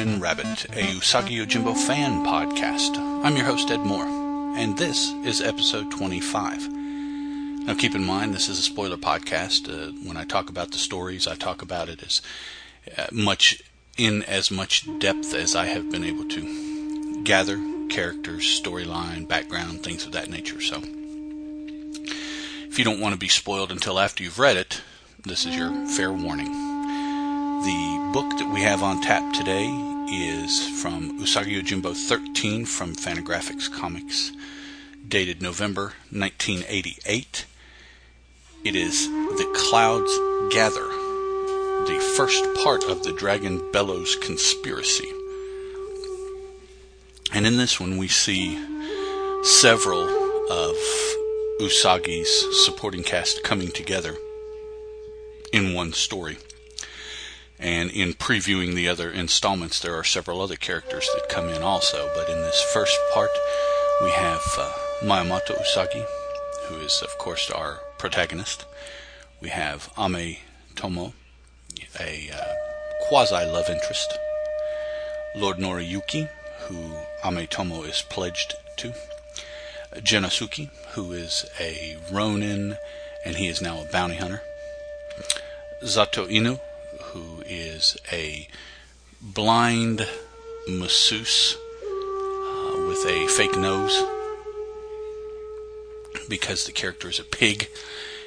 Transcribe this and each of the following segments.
Ronin Rabbit, a Usagi Yojimbo fan podcast. I'm your host, Ed Moore, and this is episode 25. Now, keep in mind, this is a spoiler podcast. Uh, when I talk about the stories, I talk about it as uh, much in as much depth as I have been able to gather characters, storyline, background, things of that nature. So, if you don't want to be spoiled until after you've read it, this is your fair warning. The book that we have on tap today is from Usagi Yojimbo 13 from Fantagraphics Comics, dated November 1988. It is The Clouds Gather, the first part of the Dragon Bellows conspiracy. And in this one, we see several of Usagi's supporting cast coming together in one story. And in previewing the other installments, there are several other characters that come in also. But in this first part, we have uh, Usagi, who is, of course, our protagonist. We have Ame Tomo, a uh, quasi love interest. Lord Noriyuki, who Ame Tomo is pledged to. Genosuke, who is a ronin, and he is now a bounty hunter. Zato Ino, who is a blind masseuse uh, with a fake nose because the character is a pig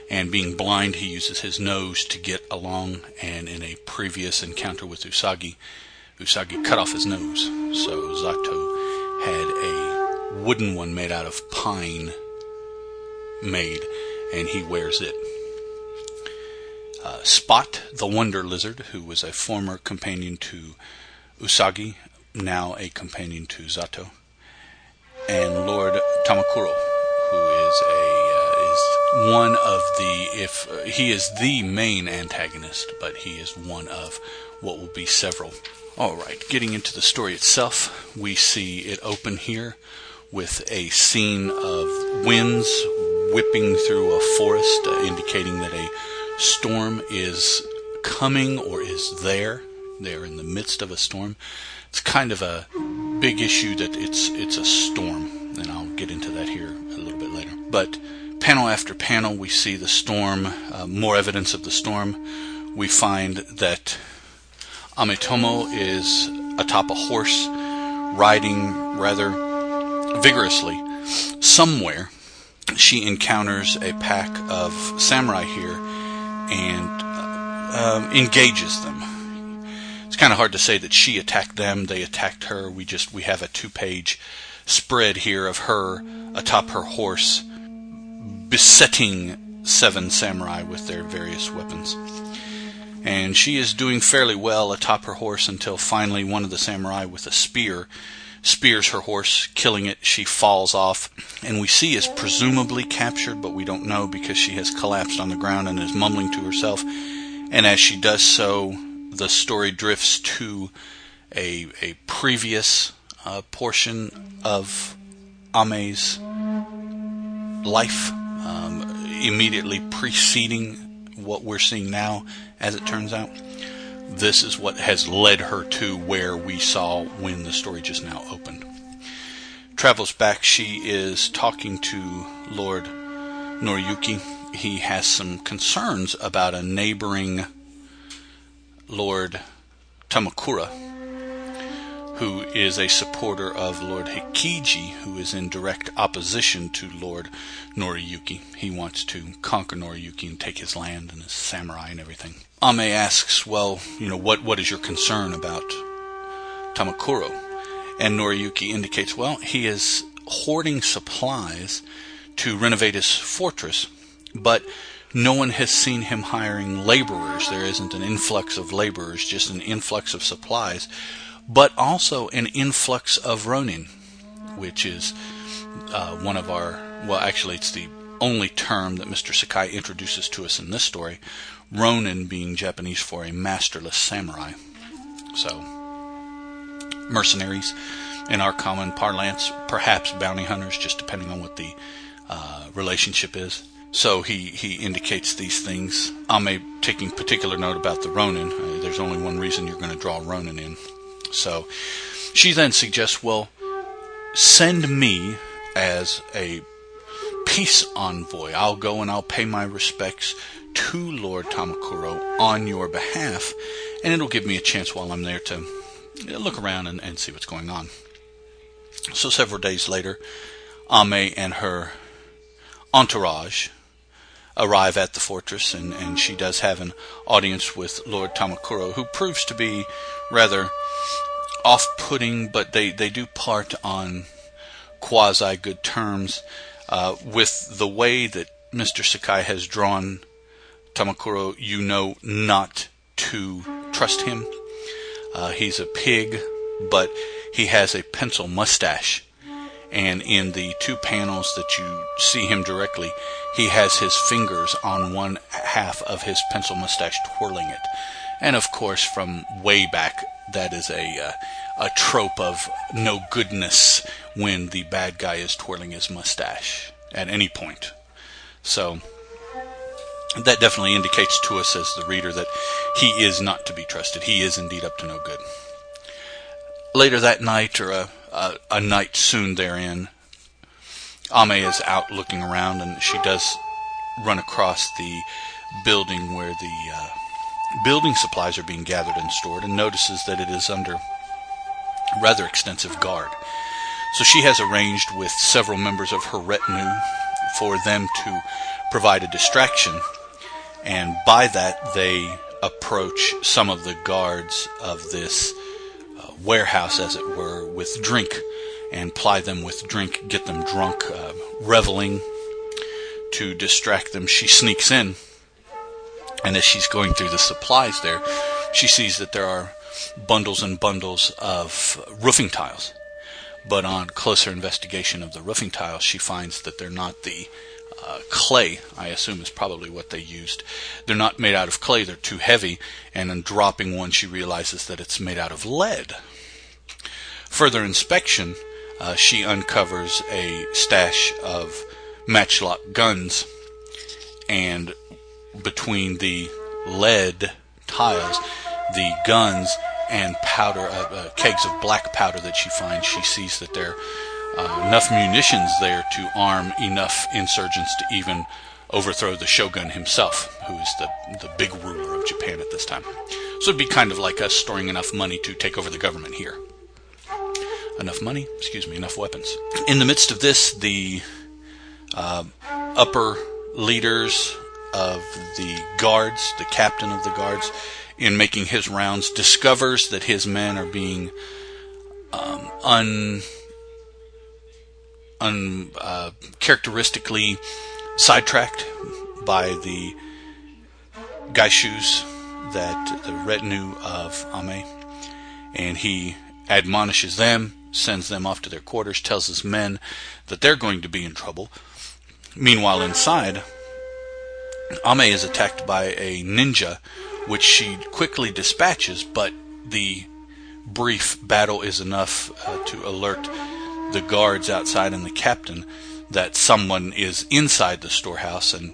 and being blind he uses his nose to get along and in a previous encounter with Usagi Usagi cut off his nose. So Zato had a wooden one made out of pine made and he wears it uh, Spot, the Wonder Lizard, who was a former companion to Usagi, now a companion to Zato, and Lord Tamakuro, who is a uh, is one of the if uh, he is the main antagonist, but he is one of what will be several. All right, getting into the story itself, we see it open here with a scene of winds whipping through a forest, uh, indicating that a storm is coming or is there. They're in the midst of a storm. It's kind of a big issue that it's it's a storm, and I'll get into that here a little bit later. But panel after panel, we see the storm, uh, more evidence of the storm. We find that Ametomo is atop a horse, riding rather vigorously. Somewhere, she encounters a pack of samurai here and uh, engages them. It's kind of hard to say that she attacked them; they attacked her. We just we have a two-page spread here of her atop her horse, besetting seven samurai with their various weapons. And she is doing fairly well atop her horse until finally one of the samurai with a spear spears her horse, killing it. She falls off, and we see is presumably captured, but we don't know because she has collapsed on the ground and is mumbling to herself. And as she does so, the story drifts to a a previous uh, portion of Ame's life, um, immediately preceding what we're seeing now, as it turns out this is what has led her to where we saw when the story just now opened. Travels back, she is talking to Lord Noriyuki. He has some concerns about a neighboring Lord Tamakuro, who is a supporter of Lord Hikiji, who is in direct opposition to Lord Noriyuki. He wants to conquer Noriyuki and take his land and his samurai and everything. Ame asks, well, you know, what, what is your concern about Tamakuro? And Noriyuki indicates, well, he is hoarding supplies to renovate his fortress, but no one has seen him hiring laborers. There isn't an influx of laborers, just an influx of supplies, but also an influx of ronin, which is uh, one of our, well, actually, it's the only term that Mr. Sakai introduces to us in this story. Ronin being Japanese for a masterless samurai. So, mercenaries in our common parlance, perhaps bounty hunters, just depending on what the uh, relationship is. So he, he indicates these things. Ame taking particular note about the Ronin. Uh, there's only one reason you're going to draw Ronin in. So she then suggests, well, send me as a peace envoy. I'll go and I'll pay my respects to Lord Tamakuro on your behalf, and it'll give me a chance while I'm there to look around and, and see what's going on. So several days later, Ame and her entourage arrive at the fortress, and, and she does have an audience with Lord Tamakuro, who proves to be rather off putting, but they, they do part on quasi good terms uh, with the way that Mr. Sakai has drawn Tamakuro, you know not to trust him. Uh, he's a pig, but he has a pencil mustache. And in the two panels that you see him directly, he has his fingers on one half of his pencil mustache twirling it. And of course, from way back, that is a uh, a trope of no goodness when the bad guy is twirling his mustache at any point. So that definitely indicates to us as the reader that he is not to be trusted. He is indeed up to no good. Later that night, or a, a, a night soon therein, Ame is out looking around, and she does run across the building where the uh, building supplies are being gathered and stored, and notices that it is under rather extensive guard. So she has arranged with several members of her retinue for them to provide a distraction, and by that they approach some of the guards of this uh, warehouse, as it were, with drink and ply them with drink, get them drunk, uh, reveling. To distract them, she sneaks in, and as she's going through the supplies there, she sees that there are bundles and bundles of roofing tiles. But on closer investigation of the roofing tiles, she finds that they're not the uh, clay, I assume is probably what they used. They're not made out of clay, they're too heavy, and in dropping one, she realizes that it's made out of lead. Further inspection, uh, she uncovers a stash of matchlock guns, and between the lead tiles, the guns, and powder, uh, uh, kegs of black powder that she finds, she sees that there are enough munitions there to arm enough insurgents to even overthrow the shogun himself, who is the, the big ruler of Japan at this time. So it'd be kind of like us storing enough money to take over the government here. Enough money, excuse me, enough weapons. In the midst of this, the uh, upper leaders of the guards, the captain of the guards, in making his rounds, discovers that his men are being um, un, un uh, characteristically sidetracked by the gaishus that the retinue of Ame, and he admonishes them, sends them off to their quarters, tells his men that they're going to be in trouble. Meanwhile, inside, Ame is attacked by a ninja which she quickly dispatches, but the brief battle is enough uh, to alert the guards outside and the captain that someone is inside the storehouse and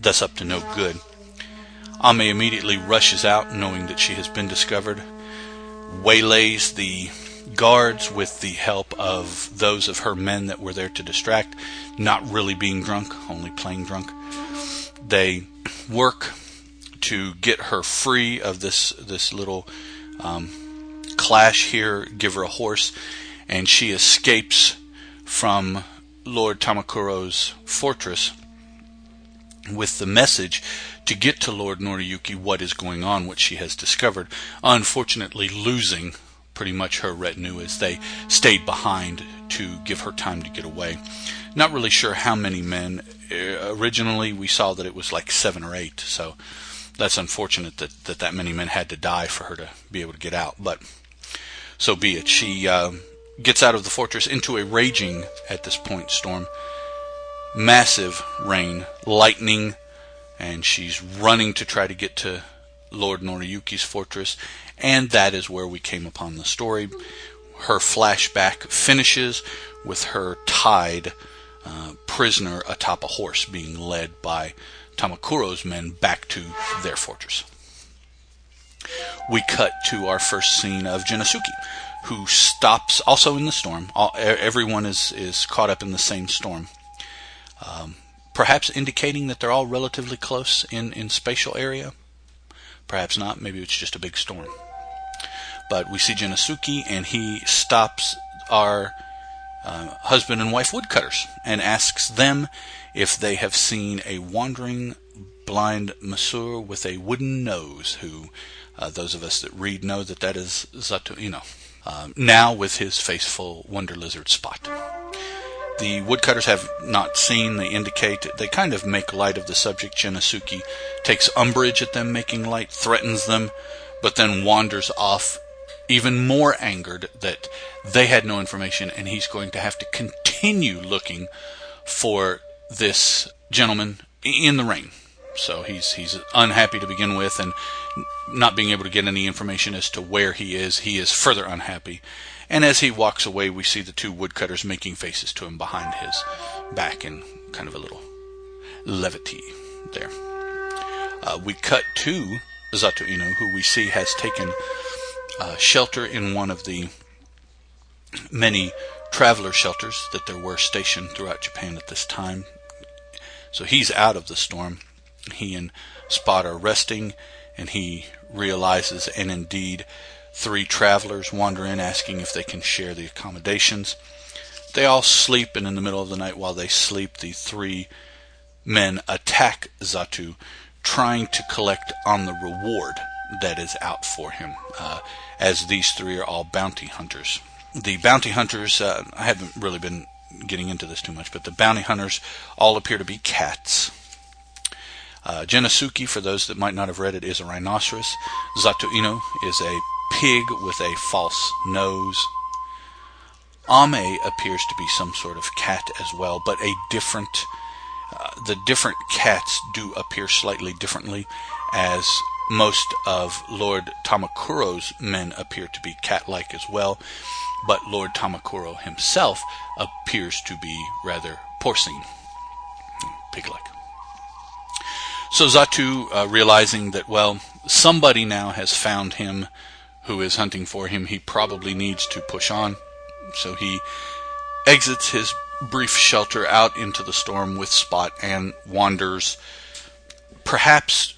thus up to no good. Ame immediately rushes out, knowing that she has been discovered, waylays the guards with the help of those of her men that were there to distract, not really being drunk, only playing drunk. They work to get her free of this this little um, clash here, give her a horse, and she escapes from Lord Tamakuro's fortress with the message to get to Lord Noriyuki what is going on, what she has discovered. Unfortunately, losing pretty much her retinue as they stayed behind to give her time to get away. Not really sure how many men. Uh, originally, we saw that it was like seven or eight, so that's unfortunate that, that that many men had to die for her to be able to get out. But so be it. She uh, gets out of the fortress into a raging, at this point, storm. Massive rain, lightning, and she's running to try to get to Lord Noriyuki's fortress. And that is where we came upon the story. Her flashback finishes with her tied uh, prisoner atop a horse being led by Tamakuro's men back to their fortress. We cut to our first scene of Genosuke, who stops also in the storm. All, everyone is, is caught up in the same storm. Um, perhaps indicating that they're all relatively close in, in spatial area. Perhaps not. Maybe it's just a big storm. But we see Genosuke, and he stops our uh, husband and wife woodcutters and asks them if they have seen a wandering blind masseur with a wooden nose, who uh, those of us that read know that that is Zato Ino, uh, now with his faithful wonder lizard spot. The woodcutters have not seen, they indicate, they kind of make light of the subject. Genosuke takes umbrage at them making light, threatens them, but then wanders off even more angered that they had no information and he's going to have to continue looking for this gentleman in the rain. So he's he's unhappy to begin with and not being able to get any information as to where he is, he is further unhappy. And as he walks away, we see the two woodcutters making faces to him behind his back in kind of a little levity there. Uh, we cut to Zato Ino, who we see has taken uh, shelter in one of the many traveler shelters that there were stationed throughout Japan at this time. So he's out of the storm. He and Spot are resting, and he realizes, and indeed, three travelers wander in asking if they can share the accommodations. They all sleep, and in the middle of the night, while they sleep, the three men attack Zato, trying to collect on the reward that is out for him, uh, as these three are all bounty hunters. The bounty hunters, uh, I haven't really been getting into this too much, but the bounty hunters all appear to be cats. Uh, for those that might not have read it, is a rhinoceros. Zato Ino is a pig with a false nose. Ame appears to be some sort of cat as well, but a different. Uh, the different cats do appear slightly differently, as most of Lord Tamakuro's men appear to be cat like as well, but Lord Tamakuro himself appears to be rather porcine, pig like. So Zato, uh, realizing that, well, somebody now has found him who is hunting for him, he probably needs to push on. So he exits his brief shelter out into the storm with Spot and wanders perhaps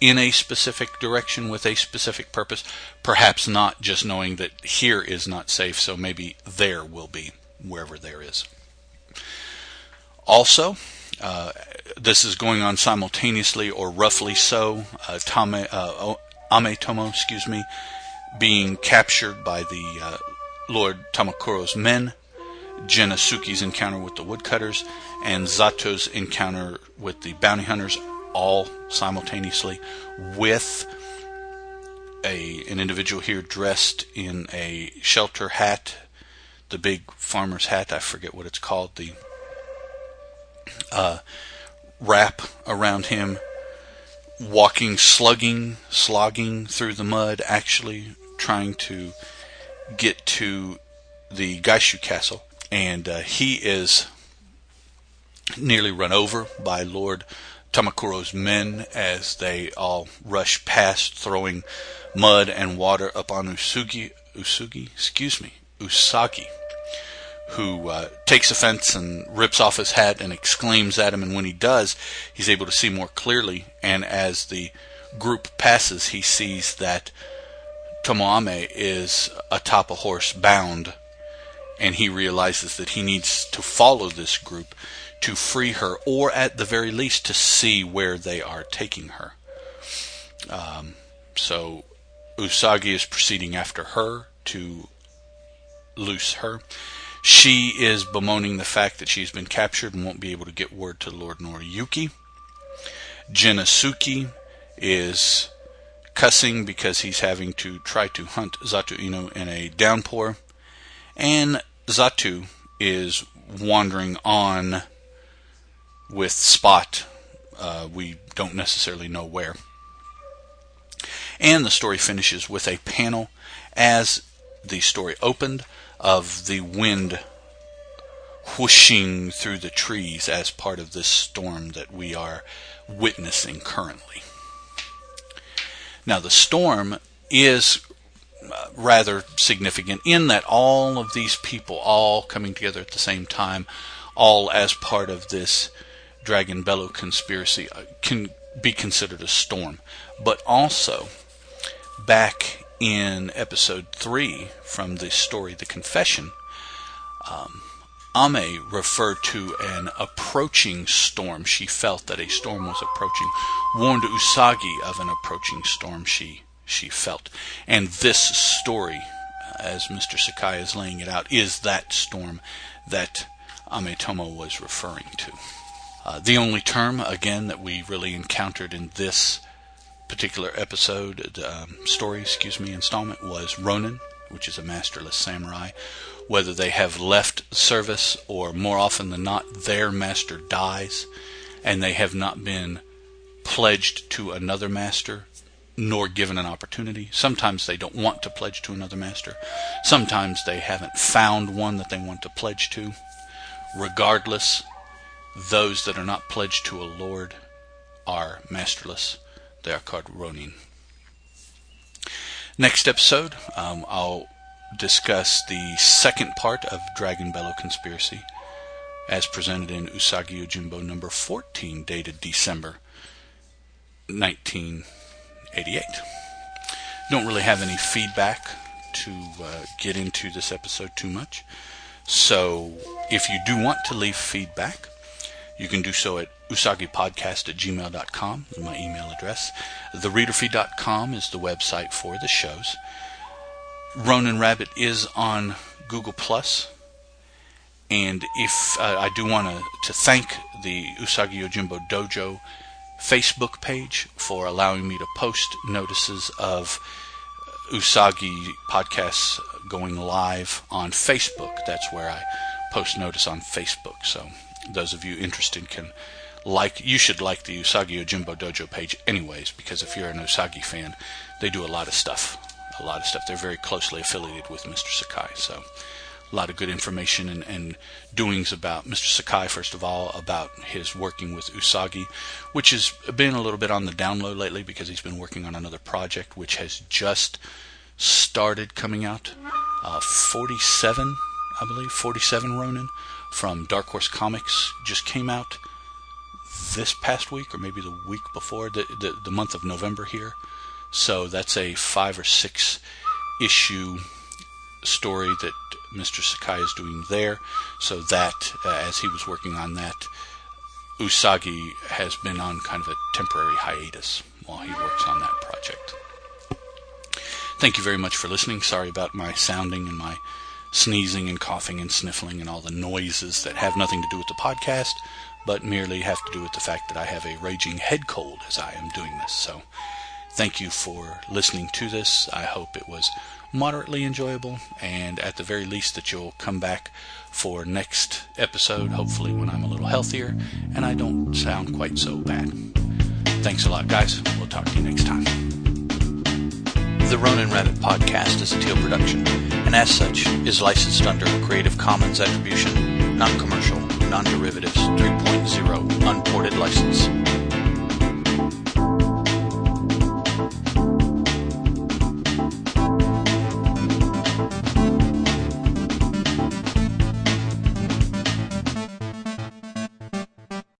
in a specific direction with a specific purpose, perhaps not just knowing that here is not safe, so maybe there will be, wherever there is. Also, uh, this is going on simultaneously or roughly so. Uh, Tame, uh, Ametomo, excuse me, being captured by the uh, Lord Tamakuro's men, Genosuke's encounter with the woodcutters, and Zato's encounter with the bounty hunters all simultaneously with a an individual here dressed in a shelter hat, the big farmer's hat. I forget what it's called. The uh, wrap around him, walking, slugging, slogging through the mud, actually trying to get to the Geishu Castle, and uh, he is nearly run over by Lord Tamakuro's men as they all rush past, throwing mud and water upon Usugi, Usugi, excuse me, Usagi, who uh, takes offense and rips off his hat and exclaims at him. And when he does, he's able to see more clearly. And as the group passes, he sees that Tomoame is atop a horse bound, and he realizes that he needs to follow this group to free her, or at the very least to see where they are taking her. Um, so Usagi is proceeding after her to loose her. She is bemoaning the fact that she's been captured and won't be able to get word to Lord Noriyuki. Genosuke is cussing because he's having to try to hunt Zato Ino in a downpour. And Zato is wandering on with Spot. Uh, we don't necessarily know where. And the story finishes with a panel as the story opened of the wind whooshing through the trees as part of this storm that we are witnessing currently. Now, the storm is uh, rather significant in that all of these people, all coming together at the same time, all as part of this Dragon Bellow conspiracy, uh, can be considered a storm. But also, back in episode 3 from the story The Confession, um, Ame referred to an approaching storm. She felt that a storm was approaching, warned Usagi of an approaching storm she, she felt. And this story, as Mr. Sakai is laying it out, is that storm that Ametomo was referring to. Uh, the only term, again, that we really encountered in this particular episode, um, story, excuse me, installment was Ronin, which is a masterless samurai, whether they have left service or more often than not their master dies and they have not been pledged to another master nor given an opportunity. Sometimes they don't want to pledge to another master. Sometimes they haven't found one that they want to pledge to. Regardless, those that are not pledged to a lord are masterless. They are called Ronin. Next episode, um, I'll discuss the second part of Dragon Bellow Conspiracy, as presented in Usagi Yojimbo number 14, dated December 1988. Don't really have any feedback to uh, get into this episode too much. So if you do want to leave feedback, you can do so at usagipodcast at gmail.com, my email address. TheReaderFeed.com is the website for the shows. Ronin Rabbit is on Google Plus, and if uh, I do want to thank the Usagi Yojimbo Dojo Facebook page for allowing me to post notices of Usagi podcasts going live on Facebook. That's where I post notice on Facebook. So those of you interested can like you should like the Usagi Yojimbo Dojo page anyways because if you're an Usagi fan, they do a lot of stuff a lot of stuff. They're very closely affiliated with Mr. Sakai, so a lot of good information and, and doings about Mr. Sakai, first of all, about his working with Usagi, which has been a little bit on the download lately because he's been working on another project which has just started coming out. Uh, 47, I believe, 47 Ronin from Dark Horse Comics just came out this past week or maybe the week before, the, the, the month of November here. So that's a five or six issue story that Mr. Sakai is doing there. So that, uh, as he was working on that, Usagi has been on kind of a temporary hiatus while he works on that project. Thank you very much for listening. Sorry about my sounding and my sneezing and coughing and sniffling and all the noises that have nothing to do with the podcast, but merely have to do with the fact that I have a raging head cold as I am doing this. So Thank you for listening to this. I hope it was moderately enjoyable, and at the very least, that you'll come back for next episode, hopefully when I'm a little healthier and I don't sound quite so bad. Thanks a lot, guys. We'll talk to you next time. The Ronin Rabbit podcast is a Teal production, and as such, is licensed under Creative Commons Attribution, Non Commercial, Non Derivatives 3.0 Unported License.